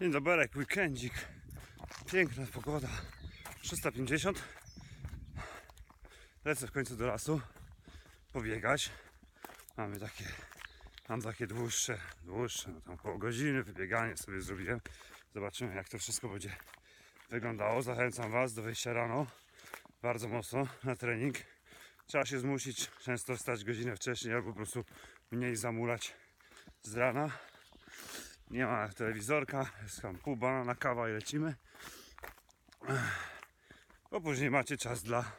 Dzień dobry, weekendzik. Piękna pogoda. 350. Lecę w końcu do lasu. Pobiegać. Mamy takie, mam takie dłuższe, dłuższe, no tam koło godziny wybieganie sobie zrobiłem. Zobaczymy jak to wszystko będzie wyglądało. Zachęcam Was do wyjścia rano. Bardzo mocno na trening. Trzeba się zmusić, często wstać godzinę wcześniej albo po prostu mniej zamulać z rana. Nie ma telewizorka, jest tam pół banana, kawa i lecimy. Bo później macie czas dla,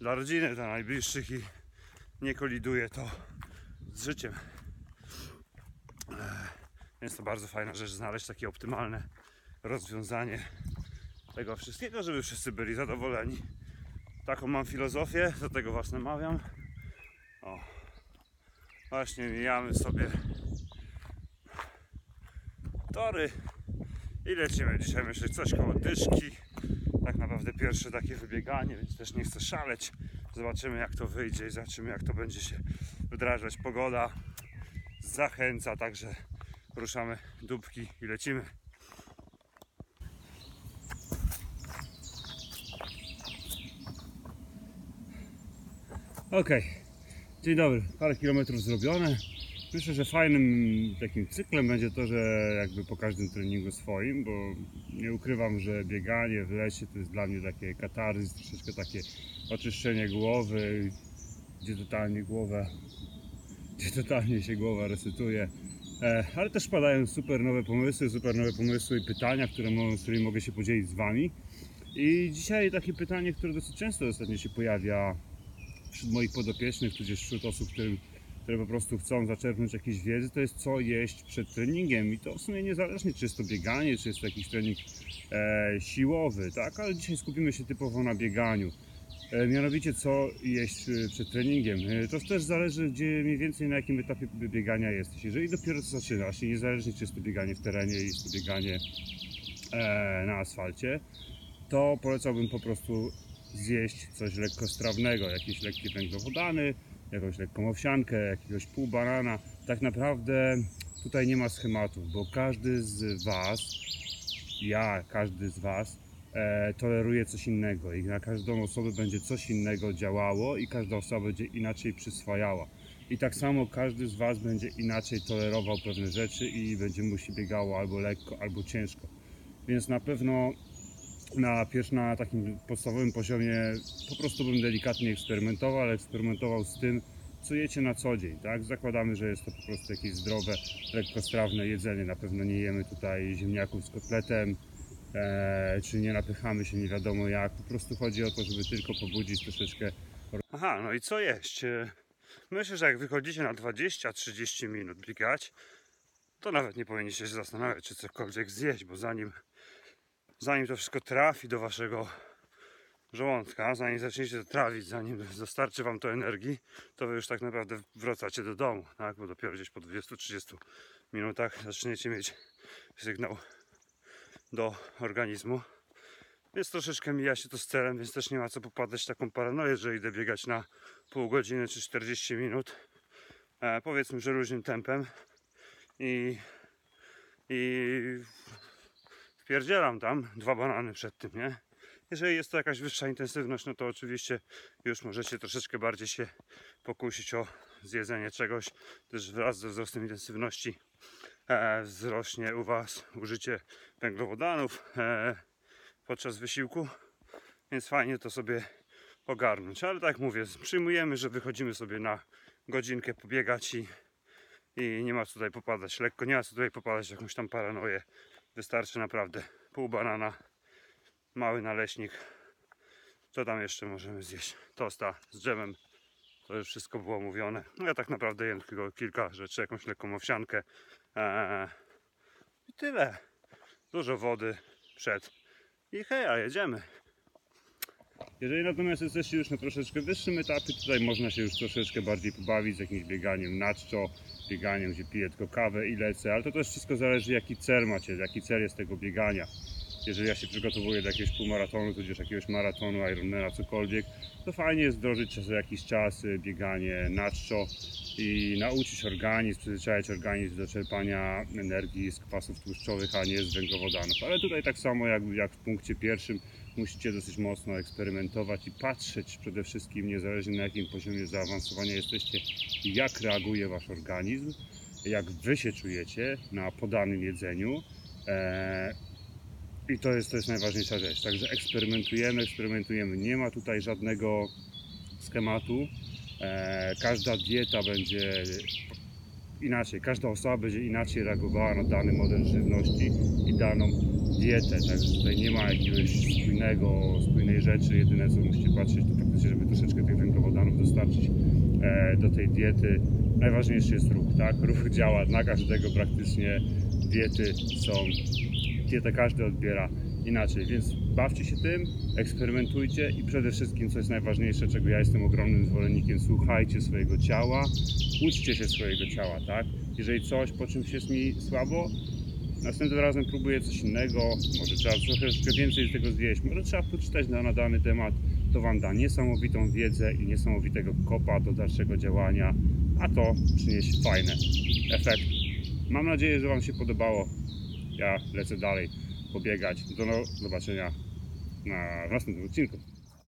dla rodziny, dla najbliższych i nie koliduje to z życiem. Jest to bardzo fajna rzecz znaleźć takie optymalne rozwiązanie tego wszystkiego, żeby wszyscy byli zadowoleni. Taką mam filozofię, do tego Was namawiam. O, właśnie mijamy sobie tory i lecimy. Dzisiaj myślę coś koło dyszki. Tak naprawdę pierwsze takie wybieganie więc też nie chcę szaleć. Zobaczymy jak to wyjdzie i zobaczymy jak to będzie się wdrażać. Pogoda zachęca także ruszamy dupki i lecimy. Okej, dzień dobry, parę kilometrów zrobione Myślę, że fajnym takim cyklem będzie to, że jakby po każdym treningu swoim, bo nie ukrywam, że bieganie w lesie to jest dla mnie takie katarzys, troszeczkę takie oczyszczenie głowy, gdzie totalnie głowa, gdzie totalnie się głowa resetuje. E, ale też padają super nowe pomysły, super nowe pomysły i pytania, które, z którymi mogę się podzielić z Wami. I dzisiaj takie pytanie, które dosyć często ostatnio się pojawia wśród moich podopiecznych, tudzież wśród osób, którym które po prostu chcą zaczerpnąć jakieś wiedzy, to jest co jeść przed treningiem. I to w sumie niezależnie, czy jest to bieganie, czy jest to jakiś trening e, siłowy, tak? Ale dzisiaj skupimy się typowo na bieganiu. E, mianowicie co jeść e, przed treningiem. E, to też zależy, gdzie mniej więcej na jakim etapie biegania jesteś. Jeżeli dopiero co zaczynasz, i niezależnie czy jest to bieganie w terenie, jest to bieganie e, na asfalcie, to polecałbym po prostu zjeść coś lekkostrawnego, jakieś lekkie węglowodany, jakąś lekką owsiankę, jakiegoś pół banana. Tak naprawdę tutaj nie ma schematów, bo każdy z Was, ja, każdy z Was e, toleruje coś innego i na każdą osobę będzie coś innego działało i każda osoba będzie inaczej przyswajała. I tak samo każdy z Was będzie inaczej tolerował pewne rzeczy i będzie mu się biegało albo lekko, albo ciężko. Więc na pewno na, na takim podstawowym poziomie po prostu bym delikatnie eksperymentował, ale eksperymentował z tym, co jecie na co dzień, tak? Zakładamy, że jest to po prostu jakieś zdrowe, lekkostrawne jedzenie. Na pewno nie jemy tutaj ziemniaków z kotletem, e, czy nie napychamy się nie wiadomo jak. Po prostu chodzi o to, żeby tylko pobudzić troszeczkę. Aha, no i co jeść? E, Myślę, że jak wychodzicie na 20-30 minut biegać, to nawet nie powinniście się zastanawiać, czy cokolwiek zjeść, bo zanim zanim to wszystko trafi do waszego żołądka, zanim zaczniecie to trawić, zanim dostarczy wam to energii, to wy już tak naprawdę wracacie do domu, tak? Bo dopiero gdzieś po 20-30 minutach zaczniecie mieć sygnał do organizmu. Więc troszeczkę mija się to z celem, więc też nie ma co popadać w taką paranoję, że idę biegać na pół godziny czy 40 minut. E, powiedzmy, że różnym tempem i, i wpierdzielam tam dwa banany przed tym, nie? Jeżeli jest to jakaś wyższa intensywność, no to oczywiście już możecie troszeczkę bardziej się pokusić o zjedzenie czegoś. Też wraz ze wzrostem intensywności e, wzrośnie u Was użycie węglowodanów e, podczas wysiłku, więc fajnie to sobie ogarnąć. Ale tak jak mówię, przyjmujemy, że wychodzimy sobie na godzinkę pobiegać i, i nie ma tutaj popadać lekko, nie ma tutaj popadać jakąś tam paranoję. Wystarczy naprawdę pół banana, mały naleśnik. Co tam jeszcze możemy zjeść? Tosta z dżemem. To już wszystko było mówione. No ja tak naprawdę jem tylko kilka rzeczy, jakąś lekką owsiankę. Eee, I tyle. Dużo wody przed. I hej, a jedziemy. Jeżeli natomiast jesteście już na troszeczkę wyższym etapie, tutaj można się już troszeczkę bardziej pobawić z jakimś bieganiem na czczo, bieganiem, gdzie piję tylko kawę i lecę, ale to też wszystko zależy jaki cel macie, jaki cel jest tego biegania. jeżeli ja się przygotowuję do jakiegoś półmaratonu, tudzież jakiegoś maratonu, Ironmana, cokolwiek, to fajnie jest wdrożyć co jakiś czas y, bieganie na czczo i nauczyć organizm, przyzwyczaić organizm do czerpania energii z kwasów tłuszczowych, a nie z węglowodanów. Ale tutaj tak samo jak, jak w punkcie pierwszym musicie dosyć mocno eksperymentować i patrzeć przede wszystkim, niezależnie na jakim poziomie zaawansowania jesteście, jak reaguje wasz organizm, jak wy się czujecie na podanym jedzeniu. Eee, I to jest, to jest najważniejsza rzecz. Także eksperymentujemy, eksperymentujemy. Nie ma tutaj żadnego schematu. Eee, każda dieta będzie inaczej, każda osoba będzie inaczej reagowała na dany model żywności i daną dietę. Także tutaj nie ma jakiegoś spójnego, spójnej rzeczy. Jedyne co musicie patrzeć to faktycznie, żeby troszeczkę tych węglowodanów dostarczyć e, do tej diety. Najważniejszy jest ruch, tak? Ruch działa na każdego praktycznie. Diety są, dietę każdy odbiera inaczej, więc bawcie się tym, eksperymentujcie i przede wszystkim, co jest najważniejsze, czego ja jestem ogromnym zwolennikiem, słuchajcie swojego ciała, uczcie się swojego ciała, tak? Jeżeli coś po czymś jest mi słabo, następnym razem próbuję coś innego, może trzeba troszeczkę więcej z tego zjeść, może trzeba poczytać na, na dany temat, to Wam da niesamowitą wiedzę i niesamowitego kopa do dalszego działania, a to przyniesie fajne efekty. Mam nadzieję, że Wam się podobało. Ja lecę dalej pobiegać. Do no- zobaczenia na następnym odcinku.